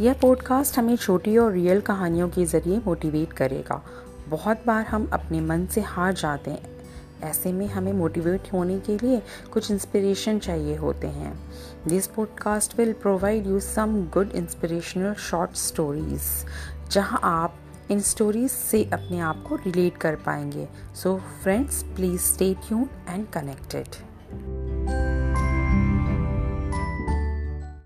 यह पॉडकास्ट हमें छोटी और रियल कहानियों के ज़रिए मोटिवेट करेगा। बहुत बार हम अपने मन से हार जाते हैं। ऐसे में हमें मोटिवेट होने के लिए कुछ इंस्पिरेशन चाहिए होते हैं। This podcast will provide you some good inspirational short stories जहाँ आप इन स्टोरीज से अपने आप को रिलेट कर पाएँगे। So friends please stay tune and connected